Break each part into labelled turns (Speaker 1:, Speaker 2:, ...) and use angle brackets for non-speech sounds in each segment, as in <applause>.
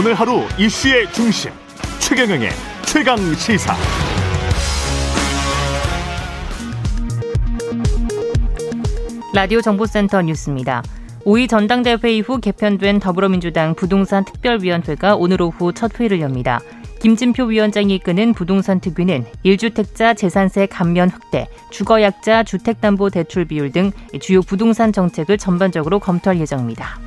Speaker 1: 오늘 하루 이슈의 중심 최경영의 최강 시사.
Speaker 2: 라디오 정보센터 뉴스입니다. 5위 전당대회 이후 개편된 더불어민주당 부동산 특별위원회가 오늘 오후 첫 회의를 엽니다. 김진표 위원장이 이끄는 부동산 특위는 1주택자 재산세 감면 확대, 주거약자 주택담보대출 비율 등 주요 부동산 정책을 전반적으로 검토할 예정입니다.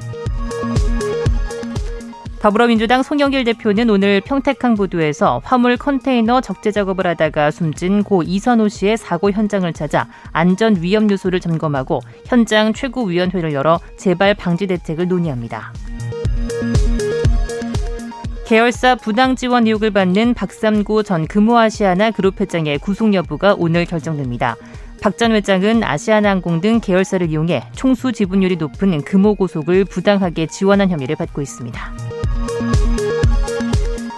Speaker 2: 더불어민주당 송영길 대표는 오늘 평택항 부두에서 화물 컨테이너 적재 작업을 하다가 숨진 고 이선호 씨의 사고 현장을 찾아 안전 위험 요소를 점검하고 현장 최고위원회를 열어 재발 방지 대책을 논의합니다. 계열사 부당 지원 의혹을 받는 박삼구 전 금호아시아나 그룹 회장의 구속 여부가 오늘 결정됩니다. 박 전 회장은 아시아나항공 등 계열사를 이용해 총수 지분율이 높은 금호 고속을 부당하게 지원한 혐의를 받고 있습니다.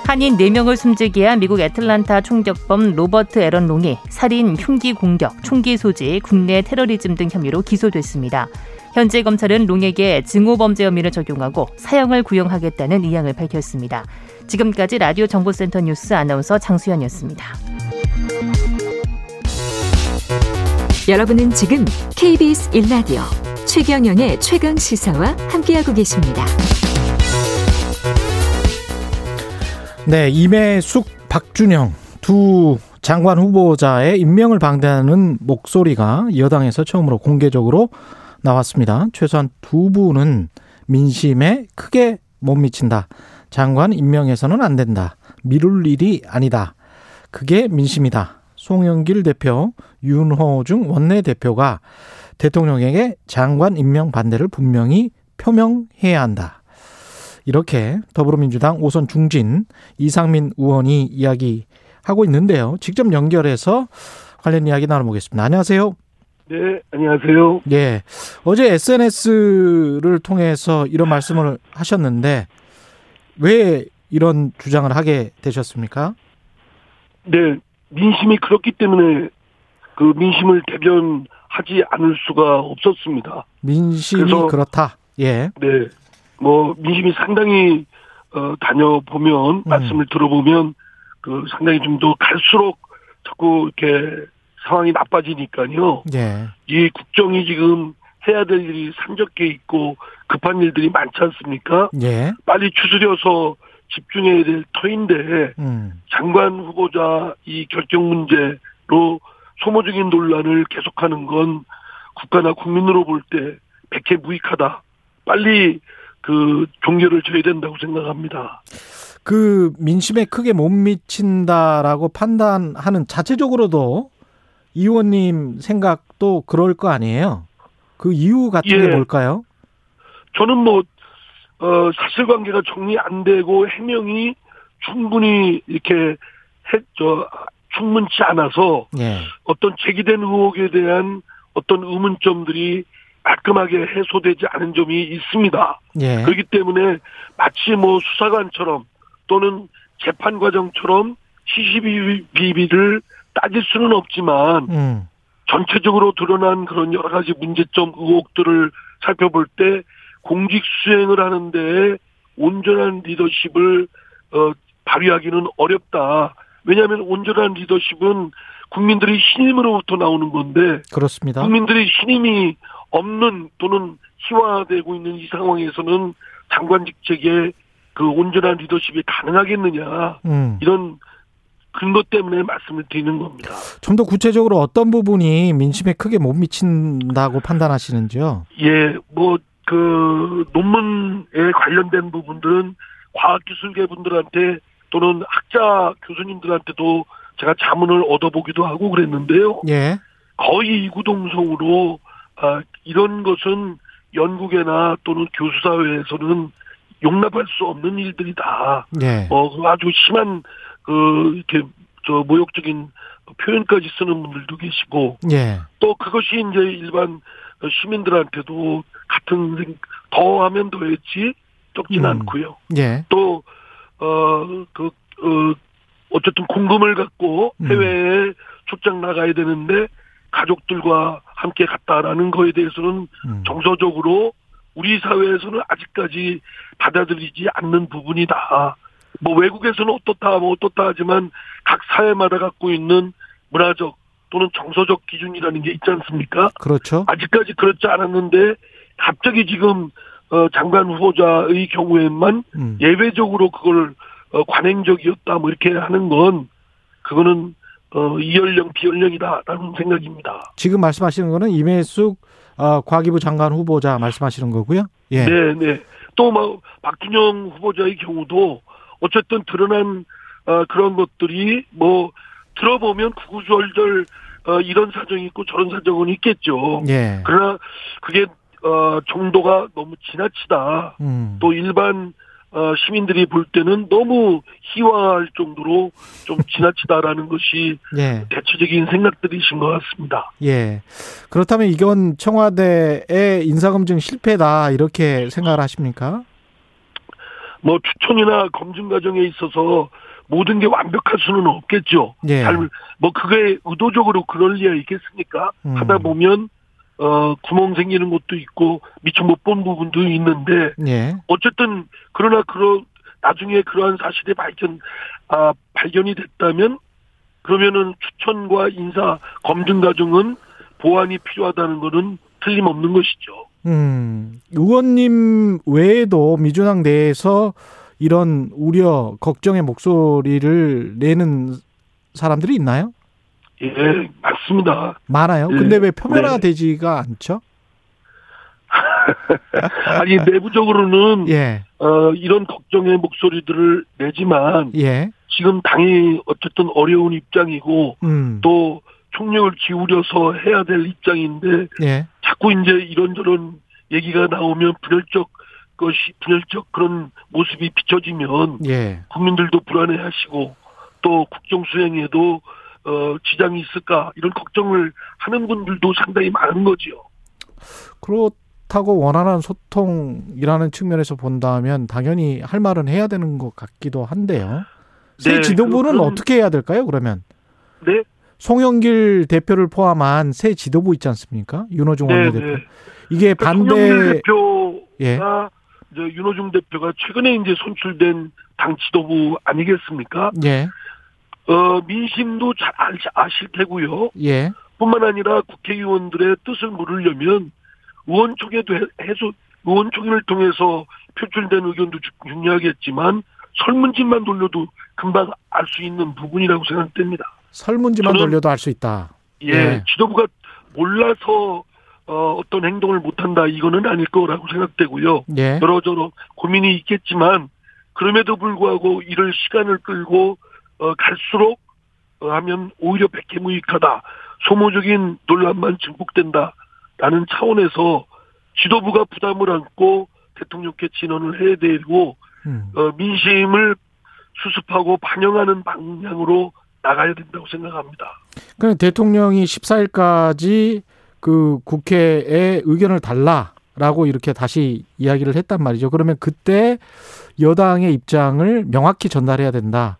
Speaker 2: 한인 4명을 숨지게 한 미국 애틀란타 총격범 로버트 에런 롱이 살인, 흉기 공격, 총기 소지, 국내 테러리즘 등 혐의로 기소됐습니다. 현재 검찰은 롱에게 증오범죄 혐의를 적용하고 사형을 구형하겠다는 의향을 밝혔습니다. 지금까지 라디오 정보센터 뉴스 아나운서 장수연이었습니다.
Speaker 3: 여러분은 지금 KBS 1라디오 최경영의 최강 시사와 함께하고 계십니다.
Speaker 4: 네, 임혜숙, 박준영 두 장관 후보자의 임명을 반대하는 목소리가 여당에서 처음으로 공개적으로 나왔습니다. 최소한 두 분은 민심에 크게 못 미친다. 장관 임명해서는 안 된다. 미룰 일이 아니다. 그게 민심이다. 송영길 대표, 윤호중 원내대표가 대통령에게 장관 임명 반대를 분명히 표명해야 한다. 이렇게 더불어민주당 오선 중진 이상민 의원이 이야기하고 있는데요. 직접 연결해서 관련 이야기 나눠보겠습니다. 안녕하세요.
Speaker 5: 네, 안녕하세요.
Speaker 4: 예. 어제 SNS를 통해서 이런 말씀을 하셨는데 왜 이런 주장을 하게 되셨습니까?
Speaker 5: 네, 민심이 그렇기 때문에 그 민심을 대변하지 않을 수가 없었습니다.
Speaker 4: 민심이 그렇다. 예.
Speaker 5: 네. 뭐 민심이 상당히 어 다녀보면 음. 말씀을 들어보면 그 상당히 좀 더 갈수록 자꾸 이렇게 상황이 나빠지니까요.
Speaker 4: 예.
Speaker 5: 이 국정이 지금 해야 될 일이 산적해 있고 급한 일들이 많지 않습니까?
Speaker 4: 예.
Speaker 5: 빨리 추스려서 집중해야 될 터인데
Speaker 4: 음.
Speaker 5: 장관 후보자 이 결정 문제로 소모적인 논란을 계속하는 건 국가나 국민으로 볼 때 백해 무익하다. 빨리 그 종결을 줘야 된다고 생각합니다.
Speaker 4: 그 민심에 크게 못 미친다라고 판단하는 자체적으로도 이 의원님 생각도 그럴 거 아니에요? 그 이유 같은
Speaker 5: 예.
Speaker 4: 게 뭘까요?
Speaker 5: 저는 뭐, 어, 사실관계가 정리 안 되고 해명이 충분히 이렇게 해, 저, 충분치 않아서
Speaker 4: 예.
Speaker 5: 어떤 제기된 의혹에 대한 어떤 의문점들이 깔끔하게 해소되지 않은 점이 있습니다.
Speaker 4: 예.
Speaker 5: 그렇기 때문에 마치 뭐 수사관처럼 또는 재판 과정처럼 시시비비를 따질 수는 없지만
Speaker 4: 음.
Speaker 5: 전체적으로 드러난 그런 여러 가지 문제점 의혹들을 살펴볼 때 공직 수행을 하는데 온전한 리더십을 어, 발휘하기는 어렵다. 왜냐하면 온전한 리더십은 국민들의 신임으로부터 나오는 건데
Speaker 4: 그렇습니다.
Speaker 5: 국민들의 신임이 없는 또는 희화되고 있는 이 상황에서는 장관직책에 그 온전한 리더십이 가능하겠느냐
Speaker 4: 음.
Speaker 5: 이런 근거 때문에 말씀을 드리는 겁니다.
Speaker 4: 좀 더 구체적으로 어떤 부분이 민심에 크게 못 미친다고 판단하시는지요?
Speaker 5: 예, 뭐 그 논문에 관련된 부분들은 과학기술계 분들한테 또는 학자 교수님들한테도 제가 자문을 얻어보기도 하고 그랬는데요.
Speaker 4: 예.
Speaker 5: 거의 이구동성으로 아, 이런 것은 연구계나 또는 교수사회에서는 용납할 수 없는 일들이다.
Speaker 4: 예.
Speaker 5: 어, 그 아주 심한 그 이렇게 저 모욕적인 표현까지 쓰는 분들도 계시고
Speaker 4: 예.
Speaker 5: 또 그것이 이제 일반 시민들한테도 같은 생- 더하면 더했지 적진
Speaker 4: 음.
Speaker 5: 않고요.
Speaker 4: 예.
Speaker 5: 또어 그 어, 어쨌든 공금을 갖고
Speaker 4: 음.
Speaker 5: 해외에 출장 나가야 되는데 가족들과 함께 갔다라는 거에 대해서는
Speaker 4: 음.
Speaker 5: 정서적으로 우리 사회에서는 아직까지 받아들이지 않는 부분이다. 뭐 외국에서는 어떻다 뭐 어떻다 하지만 각 사회마다 갖고 있는 문화적 또는 정서적 기준이라는 게 있지 않습니까?
Speaker 4: 그렇죠.
Speaker 5: 아직까지 그렇지 않았는데 갑자기 지금 어, 장관 후보자의 경우에만
Speaker 4: 음.
Speaker 5: 예외적으로 그걸 어, 관행적이었다 뭐 이렇게 하는 건 그거는 어, 이연령 비연령이다라는 생각입니다.
Speaker 4: 지금 말씀하시는 거는 임혜숙 어, 과기부 장관 후보자 말씀하시는 거고요. 예.
Speaker 5: 네, 네. 또뭐 박준영 후보자의 경우도 어쨌든 드러난 어, 그런 것들이 뭐 들어보면 구구절절 어, 이런 사정이 있고 저런 사정은 있겠죠.
Speaker 4: 예.
Speaker 5: 그러나 그게 어, 정도가 너무 지나치다.
Speaker 4: 음.
Speaker 5: 또 일반 어, 시민들이 볼 때는 너무 희화할 정도로 좀 <laughs> 지나치다라는 것이
Speaker 4: 예.
Speaker 5: 대체적인 생각들이신 것 같습니다.
Speaker 4: 예. 그렇다면 이건 청와대의 인사검증 실패다 이렇게 생각을 하십니까?
Speaker 5: 뭐 추천이나 검증 과정에 있어서 모든 게 완벽할 수는 없겠죠.
Speaker 4: 예.
Speaker 5: 잘, 뭐 그게 의도적으로 그럴 리가 있겠습니까?
Speaker 4: 음.
Speaker 5: 하다 보면 어 구멍 생기는 것도 있고 미처 못 본 부분도 있는데
Speaker 4: 예.
Speaker 5: 어쨌든 그러나 그러 나중에 그러한 사실이 발견 아 발견이 됐다면 그러면은 추천과 인사 검증 과정은 보완이 필요하다는 것은 틀림없는 것이죠.
Speaker 4: 음. 의원님 외에도 민주당 내에서 이런 우려, 걱정의 목소리를 내는 사람들이 있나요?
Speaker 5: 예, 맞습니다.
Speaker 4: 많아요.
Speaker 5: 예.
Speaker 4: 근데 왜 표면화
Speaker 5: 네.
Speaker 4: 되지가 않죠? <laughs>
Speaker 5: 아니 내부적으로는
Speaker 4: 예.
Speaker 5: 어, 이런 걱정의 목소리들을 내지만
Speaker 4: 예.
Speaker 5: 지금 당이 어쨌든 어려운 입장이고
Speaker 4: 음.
Speaker 5: 또 총력을 기울여서 해야 될 입장인데
Speaker 4: 예.
Speaker 5: 자꾸 이제 이런저런 얘기가 나오면 분열적 것이 분열적 그런 모습이 비춰지면
Speaker 4: 예.
Speaker 5: 국민들도 불안해하시고 또 국정 수행에도 어, 지장이 있을까 이런 걱정을 하는 분들도 상당히 많은 거지요.
Speaker 4: 그렇다고 원활한 소통이라는 측면에서 본다면 당연히 할 말은 해야 되는 것 같기도 한데요. 새
Speaker 5: 네,
Speaker 4: 지도부는
Speaker 5: 그- 그럼-
Speaker 4: 어떻게 해야 될까요? 그러면
Speaker 5: 네,
Speaker 4: 송영길 대표를 포함한 새 지도부 있지 않습니까? 윤호중
Speaker 5: 네,
Speaker 4: 원내대표.
Speaker 5: 네.
Speaker 4: 이게
Speaker 5: 송영길
Speaker 4: 반대
Speaker 5: 대표가
Speaker 4: 예.
Speaker 5: 이제 윤호중 대표가 최근에 이제 손출된 당 지도부 아니겠습니까?
Speaker 4: 예.
Speaker 5: 어, 민심도 잘 알- 아실 테고요.
Speaker 4: 예.
Speaker 5: 뿐만 아니라 국회의원들의 뜻을 물으려면 의원총회도 해- 해소 의원총회를 통해서 표출된 의견도 주- 중요하겠지만 설문지만 돌려도 금방 알 수 있는 부분이라고 생각됩니다.
Speaker 4: 설문지만
Speaker 5: 저는-
Speaker 4: 돌려도 알 수 있다.
Speaker 5: 예,
Speaker 4: 예.
Speaker 5: 지도부가 몰라서 어, 어떤 행동을 못한다 이거는 아닐 거라고 생각되고요.
Speaker 4: 예.
Speaker 5: 여러 저러 고민이 있겠지만 그럼에도 불구하고 이를 시간을 끌고 어, 갈수록 어, 하면 오히려 백해무익하다 소모적인 논란만 증폭된다라는 차원에서 지도부가 부담을 안고 대통령께 진언을 해야 되고
Speaker 4: 음.
Speaker 5: 어, 민심을 수습하고 반영하는 방향으로 나가야 된다고 생각합니다.
Speaker 4: 그 대통령이 14일까지 그 국회에 의견을 달라라고 이렇게 다시 이야기를 했단 말이죠. 그러면 그때 여당의 입장을 명확히 전달해야 된다.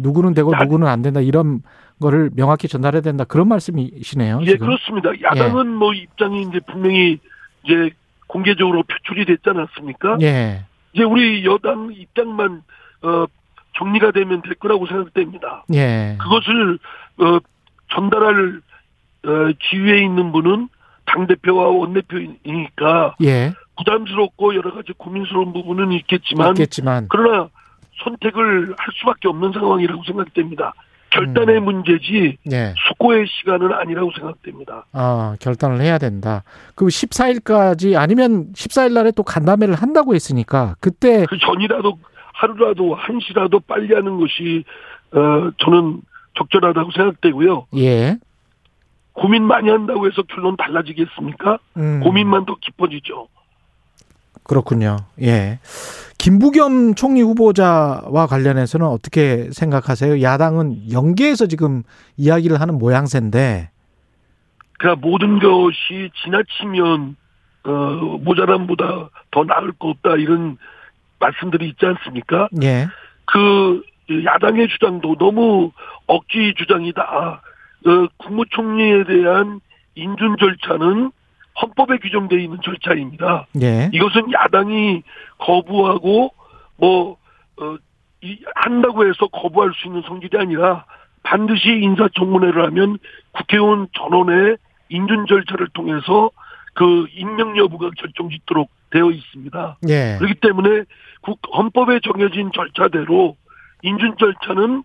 Speaker 4: 누구는 되고
Speaker 5: 야-
Speaker 4: 누구는 안 된다. 이런 거를 명확히 전달해야 된다. 그런 말씀이시네요.
Speaker 5: 예,
Speaker 4: 지금.
Speaker 5: 그렇습니다. 야당은 뭐 입장이 이제 분명히 이제 공개적으로 표출이 됐지 않았습니까?
Speaker 4: 예.
Speaker 5: 이제 우리 여당 입장만 어 정리가 되면 될 거라고 생각됩니다.
Speaker 4: 예.
Speaker 5: 그것을 어 전달할 어 지위에 있는 분은 당 대표와 원 대표이니까
Speaker 4: 예.
Speaker 5: 부담스럽고 여러 가지 고민스러운 부분은 있겠지만
Speaker 4: 있겠지만
Speaker 5: 그러나 선택을 할 수밖에 없는 상황이라고 생각됩니다. 결단의
Speaker 4: 음.
Speaker 5: 문제지
Speaker 4: 예.
Speaker 5: 숙고의 시간은 아니라고 생각됩니다.
Speaker 4: 아, 결단을 해야 된다. 그 14일까지 아니면 14일 날에 또 간담회를 한다고 했으니까 그때
Speaker 5: 그 전이라도 하루라도 한 시라도 빨리 하는 것이 어 저는 적절하다고 생각되고요.
Speaker 4: 예.
Speaker 5: 고민 많이 한다고 해서 결론 달라지겠습니까?
Speaker 4: 음.
Speaker 5: 고민만 더 깊어지죠.
Speaker 4: 그렇군요. 예. 김부겸 총리 후보자와 관련해서는 어떻게 생각하세요? 야당은 연계해서 지금 이야기를 하는 모양새인데,
Speaker 5: 그러니까 모든 것이 지나치면 어 모자람보다 더 나을 거 없다 이런 말씀들이 있지 않습니까?
Speaker 4: 예.
Speaker 5: 그 야당의 주장도 너무 억지 주장이다. 어, 국무총리에 대한 인준 절차는 헌법에 규정되어 있는 절차입니다.
Speaker 4: 예.
Speaker 5: 이것은 야당이 거부하고 뭐 어, 이, 한다고 해서 거부할 수 있는 성질이 아니라 반드시 인사청문회를 하면 국회의원 전원의 인준 절차를 통해서 그 임명 여부가 결정짓도록 되어 있습니다.
Speaker 4: 예.
Speaker 5: 그렇기 때문에 국, 헌법에 정해진 절차대로 인준 절차는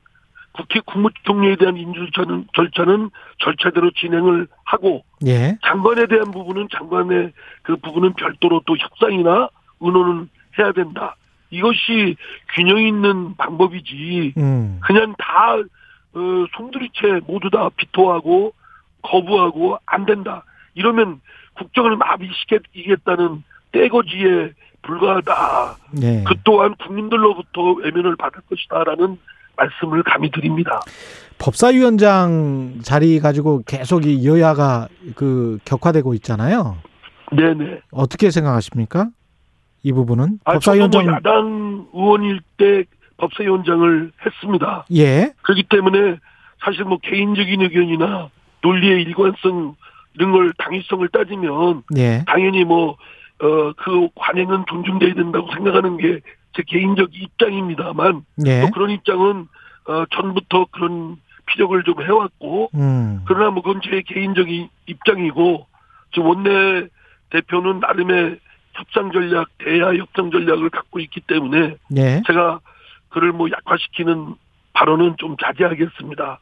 Speaker 5: 국회 국무총리에 대한 인준 절차는, 절차는 절차대로 진행을 하고
Speaker 4: 예.
Speaker 5: 장관에 대한 부분은 장관의 그 부분은 별도로 또 협상이나 의논은 해야 된다. 이것이 균형 있는 방법이지.
Speaker 4: 음.
Speaker 5: 그냥 다 어, 송두리째 모두 다 비토하고 거부하고 안 된다. 이러면 국정을 마비시키겠다는 떼거지에 불과하다.
Speaker 4: 예.
Speaker 5: 그 또한 국민들로부터 외면을 받을 것이다라는 말씀을 감히 드립니다.
Speaker 4: 법사위원장 자리 가지고 계속 이 여야가 그 격화되고 있잖아요.
Speaker 5: 네네.
Speaker 4: 어떻게 생각하십니까? 이 부분은
Speaker 5: 아,
Speaker 4: 법사위원장
Speaker 5: 뭐 야당 의원일 때 법사위원장을 했습니다.
Speaker 4: 예.
Speaker 5: 그렇기 때문에 사실 뭐 개인적인 의견이나 논리의 일관성 이런 걸 당위성을 따지면
Speaker 4: 예.
Speaker 5: 당연히 뭐 어 그 관행은 존중돼야 된다고 생각하는 게 제 개인적 입장입니다만
Speaker 4: 예.
Speaker 5: 또 그런 입장은 어 전부터 그런 피력을 좀 해왔고
Speaker 4: 음.
Speaker 5: 그러나 뭐 그건 제 개인적인 입장이고 저 원내 대표는 나름의 협상 전략 대야 협상 전략을 갖고 있기 때문에
Speaker 4: 예.
Speaker 5: 제가 그를 뭐 약화시키는 발언은 좀 자제하겠습니다.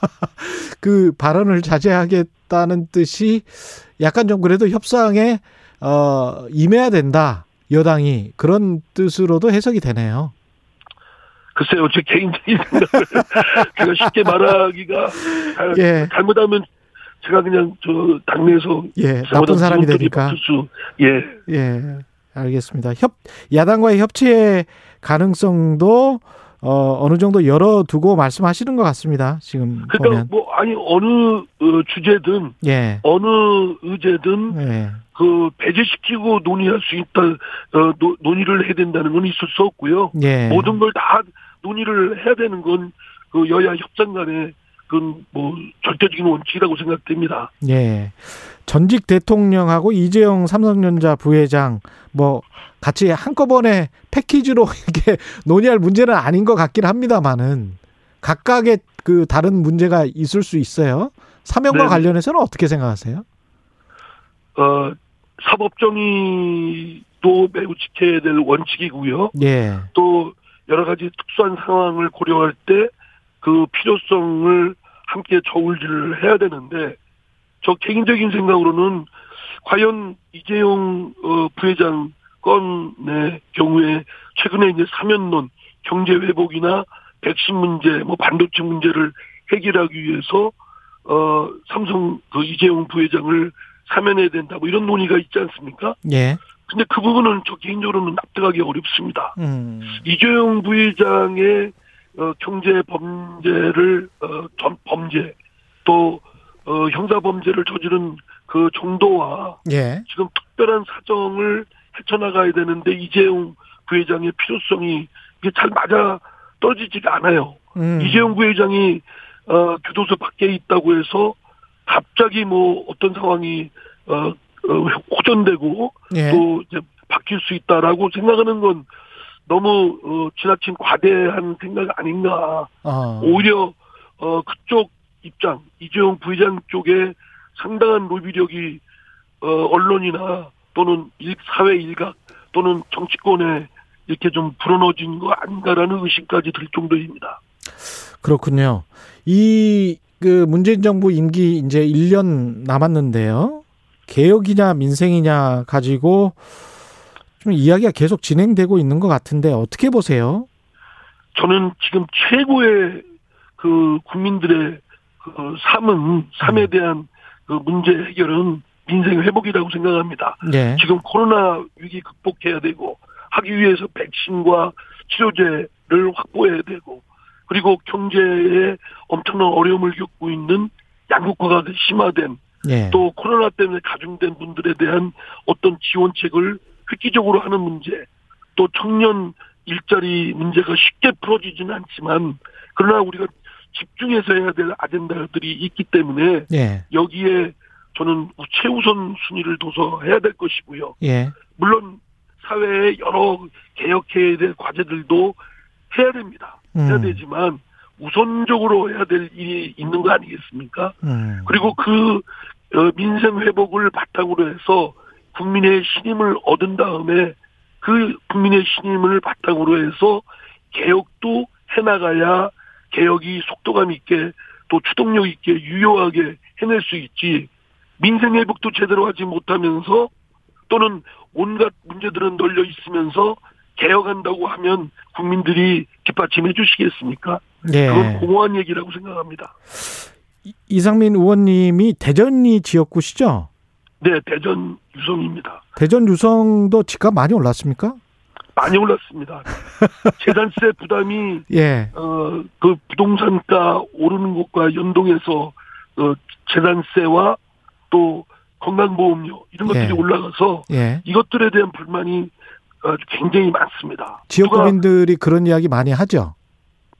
Speaker 5: <laughs>
Speaker 4: 그 발언을 자제하겠다는 뜻이 약간 좀 그래도 협상에 어 임해야 된다. 여당이 그런 뜻으로도 해석이 되네요.
Speaker 5: 글쎄요, 제 개인적인 생각을 <laughs> 제가 쉽게 말하기가 잘-
Speaker 4: 예.
Speaker 5: 잘못하면 제가 그냥 저 당내에서
Speaker 4: 예. 나쁜 사람이 되니까.
Speaker 5: 수, 예.
Speaker 4: 예. 알겠습니다. 협 야당과의 협치의 가능성도 어 어느 정도 열어두고 말씀하시는 것 같습니다. 지금
Speaker 5: 그러니까
Speaker 4: 보면.
Speaker 5: 뭐 아니 어느 어, 주제든
Speaker 4: 예.
Speaker 5: 어느 의제든
Speaker 4: 예.
Speaker 5: 그 배제시키고 논의할 수 있다 어, 노, 논의를 해야 된다는 건 있을 수 없고요.
Speaker 4: 예.
Speaker 5: 모든 걸 다 논의를 해야 되는 건 그 여야 협상 간의 그건 뭐 절대적인 원칙이라고 생각됩니다.
Speaker 4: 예. 전직 대통령하고 이재용 삼성전자 부회장 뭐 같이 한꺼번에 패키지로 <laughs> 이렇게 논의할 문제는 아닌 것 같긴 합니다만은 각각의 그 다른 문제가 있을 수 있어요. 사명과
Speaker 5: 네.
Speaker 4: 관련해서는 어떻게 생각하세요?
Speaker 5: 어, 사법정의도 매우 지켜야 될 원칙이고요.
Speaker 4: 예.
Speaker 5: 또 여러 가지 특수한 상황을 고려할 때 그 필요성을 함께 저울질을 해야 되는데 저 개인적인 생각으로는 과연 이재용 어, 부회장 건의 경우에 최근에 이제 사면론 경제 회복이나 백신 문제 뭐 반도체 문제를 해결하기 위해서 어 삼성 그 이재용 부회장을 사면해야 된다 뭐 이런 논의가 있지 않습니까?
Speaker 4: 예.
Speaker 5: 근데 그 부분은 저 개인적으로는 납득하기 어렵습니다.
Speaker 4: 음.
Speaker 5: 이재용 부회장의 어, 경제 범죄를 어, 전- 범죄 또 어, 형사 범죄를 저지른 그 정도와
Speaker 4: 예.
Speaker 5: 지금 특별한 사정을 헤쳐나가야 되는데 이재용 부회장의 필요성이 이게 잘 맞아 떨어지지가 않아요.
Speaker 4: 음.
Speaker 5: 이재용 부회장이 어, 교도소 밖에 있다고 해서 갑자기 뭐 어떤 상황이 어, 어, 호전되고
Speaker 4: 예.
Speaker 5: 또 이제 바뀔 수 있다라고 생각하는 건 너무 어, 지나친 과대한 생각 아닌가.
Speaker 4: 어.
Speaker 5: 오히려 어, 그쪽 입장 이재용 부회장 쪽에 상당한 로비력이 어, 언론이나 또는 일, 사회 일각 또는 정치권에 이렇게 좀 불어넣어진 거 아닌가라는 의심까지 들 정도입니다.
Speaker 4: 그렇군요. 이 그 문재인 정부 임기 이제 1년 남았는데요. 개혁이냐 민생이냐 가지고 좀 이야기가 계속 진행되고 있는 것 같은데 어떻게 보세요?
Speaker 5: 저는 지금 최고의 그 국민들의 그 삶은 삶에 대한 그 문제 해결은 민생 회복이라고 생각합니다.
Speaker 4: 예.
Speaker 5: 지금 코로나 위기 극복해야 되고 하기 위해서 백신과 치료제를 확보해야 되고 그리고 경제에 엄청난 어려움을 겪고 있는 양극화가 심화된
Speaker 4: 예.
Speaker 5: 또 코로나 때문에 가중된 분들에 대한 어떤 지원책을 획기적으로 하는 문제, 또 청년 일자리 문제가 쉽게 풀어지지는 않지만 그러나 우리가 집중해서 해야 될 아젠다들이 있기 때문에
Speaker 4: 예.
Speaker 5: 여기에 저는 최우선 순위를 둬서 해야 될 것이고요.
Speaker 4: 예.
Speaker 5: 물론 사회의 여러 개혁해야 될 과제들도 해야 됩니다. 해야
Speaker 4: 음.
Speaker 5: 되지만 우선적으로 해야 될 일이 있는 거 아니겠습니까?
Speaker 4: 음.
Speaker 5: 그리고 그 어, 민생 회복을 바탕으로 해서 국민의 신임을 얻은 다음에 그 국민의 신임을 바탕으로 해서 개혁도 해나가야 개혁이 속도감 있게 또 추동력 있게 유효하게 해낼 수 있지 민생 회복도 제대로 하지 못하면서 또는 온갖 문제들은 널려 있으면서 개혁한다고 하면 국민들이 뒷받침해 주시겠습니까?
Speaker 4: 예.
Speaker 5: 그건 공허한 얘기라고 생각합니다.
Speaker 4: 이- 이상민 의원님이 대전이 지역구시죠?
Speaker 5: 네, 대전 유성입니다.
Speaker 4: 대전 유성도 집값 많이 올랐습니까?
Speaker 5: 많이 올랐습니다. <laughs> 재산세 부담이
Speaker 4: 예.
Speaker 5: 어 그 부동산가 오르는 것과 연동해서 어 재산세와 또 건강보험료 이런 것들이
Speaker 4: 예.
Speaker 5: 올라가서
Speaker 4: 예.
Speaker 5: 이것들에 대한 불만이 어, 굉장히 많습니다.
Speaker 4: 지역
Speaker 5: 누가,
Speaker 4: 구민들이 그런 이야기 많이 하죠.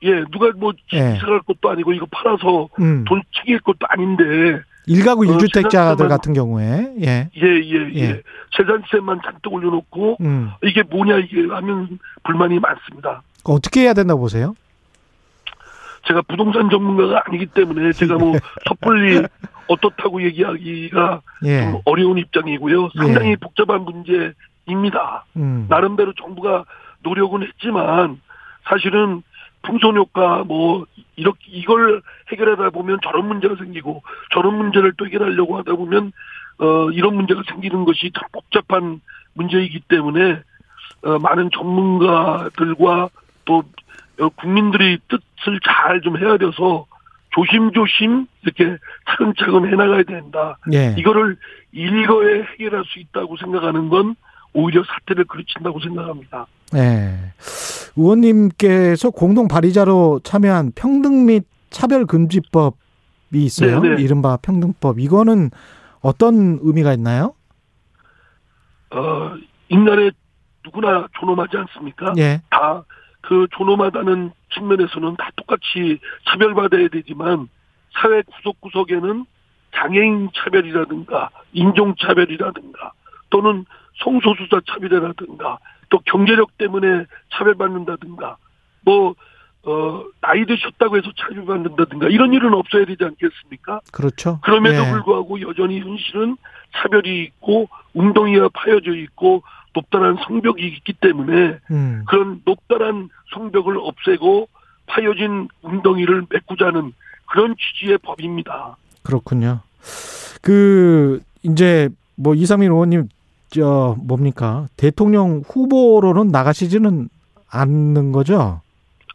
Speaker 5: 예, 누가 뭐
Speaker 4: 예.
Speaker 5: 이사 갈 것도 아니고 이거 팔아서
Speaker 4: 음.
Speaker 5: 돈 챙길 것도 아닌데
Speaker 4: 일가구
Speaker 5: 어,
Speaker 4: 일주택자들 같은 경우에 예.
Speaker 5: 예, 예, 예.
Speaker 4: 예.
Speaker 5: 재산세만 잔뜩 올려놓고
Speaker 4: 음.
Speaker 5: 이게 뭐냐 이게 하면 불만이 많습니다.
Speaker 4: 어떻게 해야 된다고 보세요?
Speaker 5: 제가 부동산 전문가가 아니기 때문에 제가 뭐 <laughs> 섣불리 어떻다고 얘기하기가
Speaker 4: 예.
Speaker 5: 좀 어려운 입장이고요.
Speaker 4: 예.
Speaker 5: 상당히 복잡한 문제입니다.
Speaker 4: 음.
Speaker 5: 나름대로 정부가 노력은 했지만 사실은 풍선 효과 뭐 이렇게 이걸 해결하다 보면 저런 문제가 생기고 저런 문제를 또 해결하려고 하다 보면 어 이런 문제가 생기는 것이 참 복잡한 문제이기 때문에 어 많은 전문가들과 또 어, 국민들이 뜻을 잘좀 헤아려서 조심조심 이렇게 차근차근 해나가야 된다.
Speaker 4: 예.
Speaker 5: 이거를 일거에 해결할 수 있다고 생각하는 건 오히려 사태를 그르친다고 생각합니다.
Speaker 4: 예. 의원님께서 공동 발의자로 참여한 평등 및 차별 금지법이 있어요.
Speaker 5: 네, 네.
Speaker 4: 이른바 평등법. 이거는 어떤 의미가 있나요?
Speaker 5: 어, 인간에 누구나 존엄하지 않습니까?
Speaker 4: 예.
Speaker 5: 다그 존엄하다는 측면에서는 다 똑같이 차별받아야 되지만 사회 구석구석에는 장애인 차별이라든가 인종 차별이라든가 또는 성소수자 차별이라든가 또 경제력 때문에 차별받는다든가 뭐 어, 나이 드셨다고 해서 차별받는다든가 이런 일은 없어야 되지 않겠습니까?
Speaker 4: 그렇죠.
Speaker 5: 그럼에도
Speaker 4: 예.
Speaker 5: 불구하고 여전히 현실은 차별이 있고 웅덩이가 파여져 있고 높다란 성벽이 있기 때문에
Speaker 4: 음.
Speaker 5: 그런 높다란 성벽을 없애고 파여진 웅덩이를 메꾸자는 그런 취지의 법입니다.
Speaker 4: 그렇군요. 그 이제 뭐 이상민 의원님 저 뭡니까 대통령 후보로는 나가시지는 않는 거죠?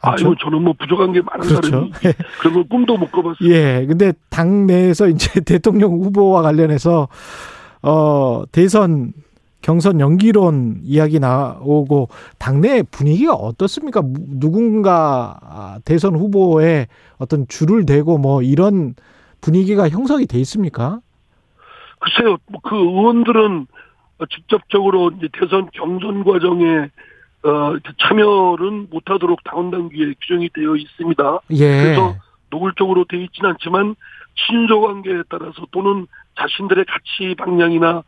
Speaker 4: 않죠?
Speaker 5: 아유, 저는 뭐 부족한 게 많은
Speaker 4: 그렇죠.
Speaker 5: 사람이 그런 걸 꿈도 못 꿔봤어요.
Speaker 4: 예. 근데 당 내에서 이제 <laughs> 대통령 후보와 관련해서 어 대선 경선 연기론 이야기 나오고 당내 분위기가 어떻습니까? 무- 누군가 아, 대선 후보에 어떤 줄을 대고 뭐 이런 분위기가 형성이 돼 있습니까?
Speaker 5: 글쎄요, 뭐그 의원들은 직접적으로 이제 대선 경선 과정에 어, 참여는 못하도록 당원 당규에 규정이 되어 있습니다.
Speaker 4: 예.
Speaker 5: 그래서 노골적으로 되어 있지는 않지만 친소 관계에 따라서 또는 자신들의 가치 방향이나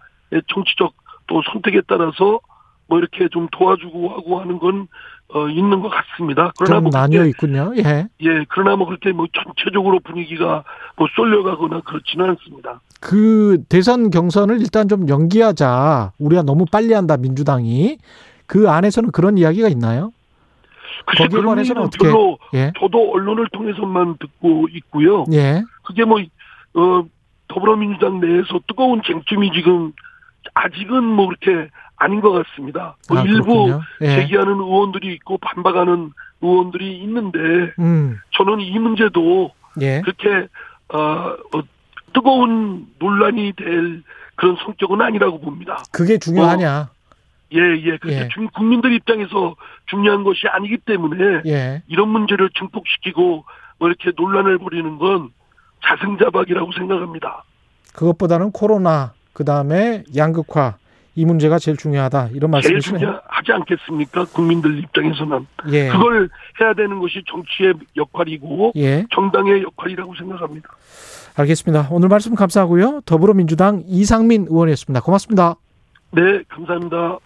Speaker 5: 정치적 또 선택에 따라서 뭐 이렇게 좀 도와주고 하고 하는 건 어, 있는 것 같습니다. 그러나 좀뭐
Speaker 4: 나뉘어 있군요. 예.
Speaker 5: 예, 그러나 뭐 그렇게 뭐 전체적으로 분위기가 뭐 쏠려가거나 그렇지는 않습니다.
Speaker 4: 그 대선 경선을 일단 좀 연기하자. 우리가 너무 빨리 한다 민주당이. 그 안에서는 그런 이야기가 있나요?
Speaker 5: 글쎄
Speaker 4: 거기에 관해서는 어떻게-
Speaker 5: 별로
Speaker 4: 예.
Speaker 5: 저도 언론을 통해서만 듣고 있고요.
Speaker 4: 예.
Speaker 5: 그게 뭐, 어, 더불어민주당 내에서 뜨거운 쟁점이 지금 아직은 뭐 그렇게 아닌 것 같습니다. 뭐
Speaker 4: 아,
Speaker 5: 일부.
Speaker 4: 예.
Speaker 5: 제기하는 의원들이 있고 반박하는 의원들이 있는데
Speaker 4: 음.
Speaker 5: 저는 이 문제도
Speaker 4: 예.
Speaker 5: 그렇게 어, 어, 뜨거운 논란이 될 그런 성격은 아니라고 봅니다.
Speaker 4: 그게 중요하냐?
Speaker 5: 예, 예. 그렇게
Speaker 4: 예.
Speaker 5: 중- 국민들 입장에서 중요한 것이 아니기 때문에
Speaker 4: 예.
Speaker 5: 이런 문제를 증폭시키고 뭐 이렇게 논란을 벌이는 건 자승자박이라고 생각합니다.
Speaker 4: 그것보다는 코로나 그 다음에 양극화 이 문제가 제일 중요하다. 이런
Speaker 5: 제일
Speaker 4: 말씀이시네요.
Speaker 5: 중요하지 않겠습니까? 국민들 입장에서는
Speaker 4: 예.
Speaker 5: 그걸 해야 되는 것이 정치의 역할이고
Speaker 4: 예.
Speaker 5: 정당의 역할이라고 생각합니다.
Speaker 4: 알겠습니다. 오늘 말씀 감사하고요. 더불어민주당 이상민 의원이었습니다. 고맙습니다.
Speaker 5: 네, 감사합니다.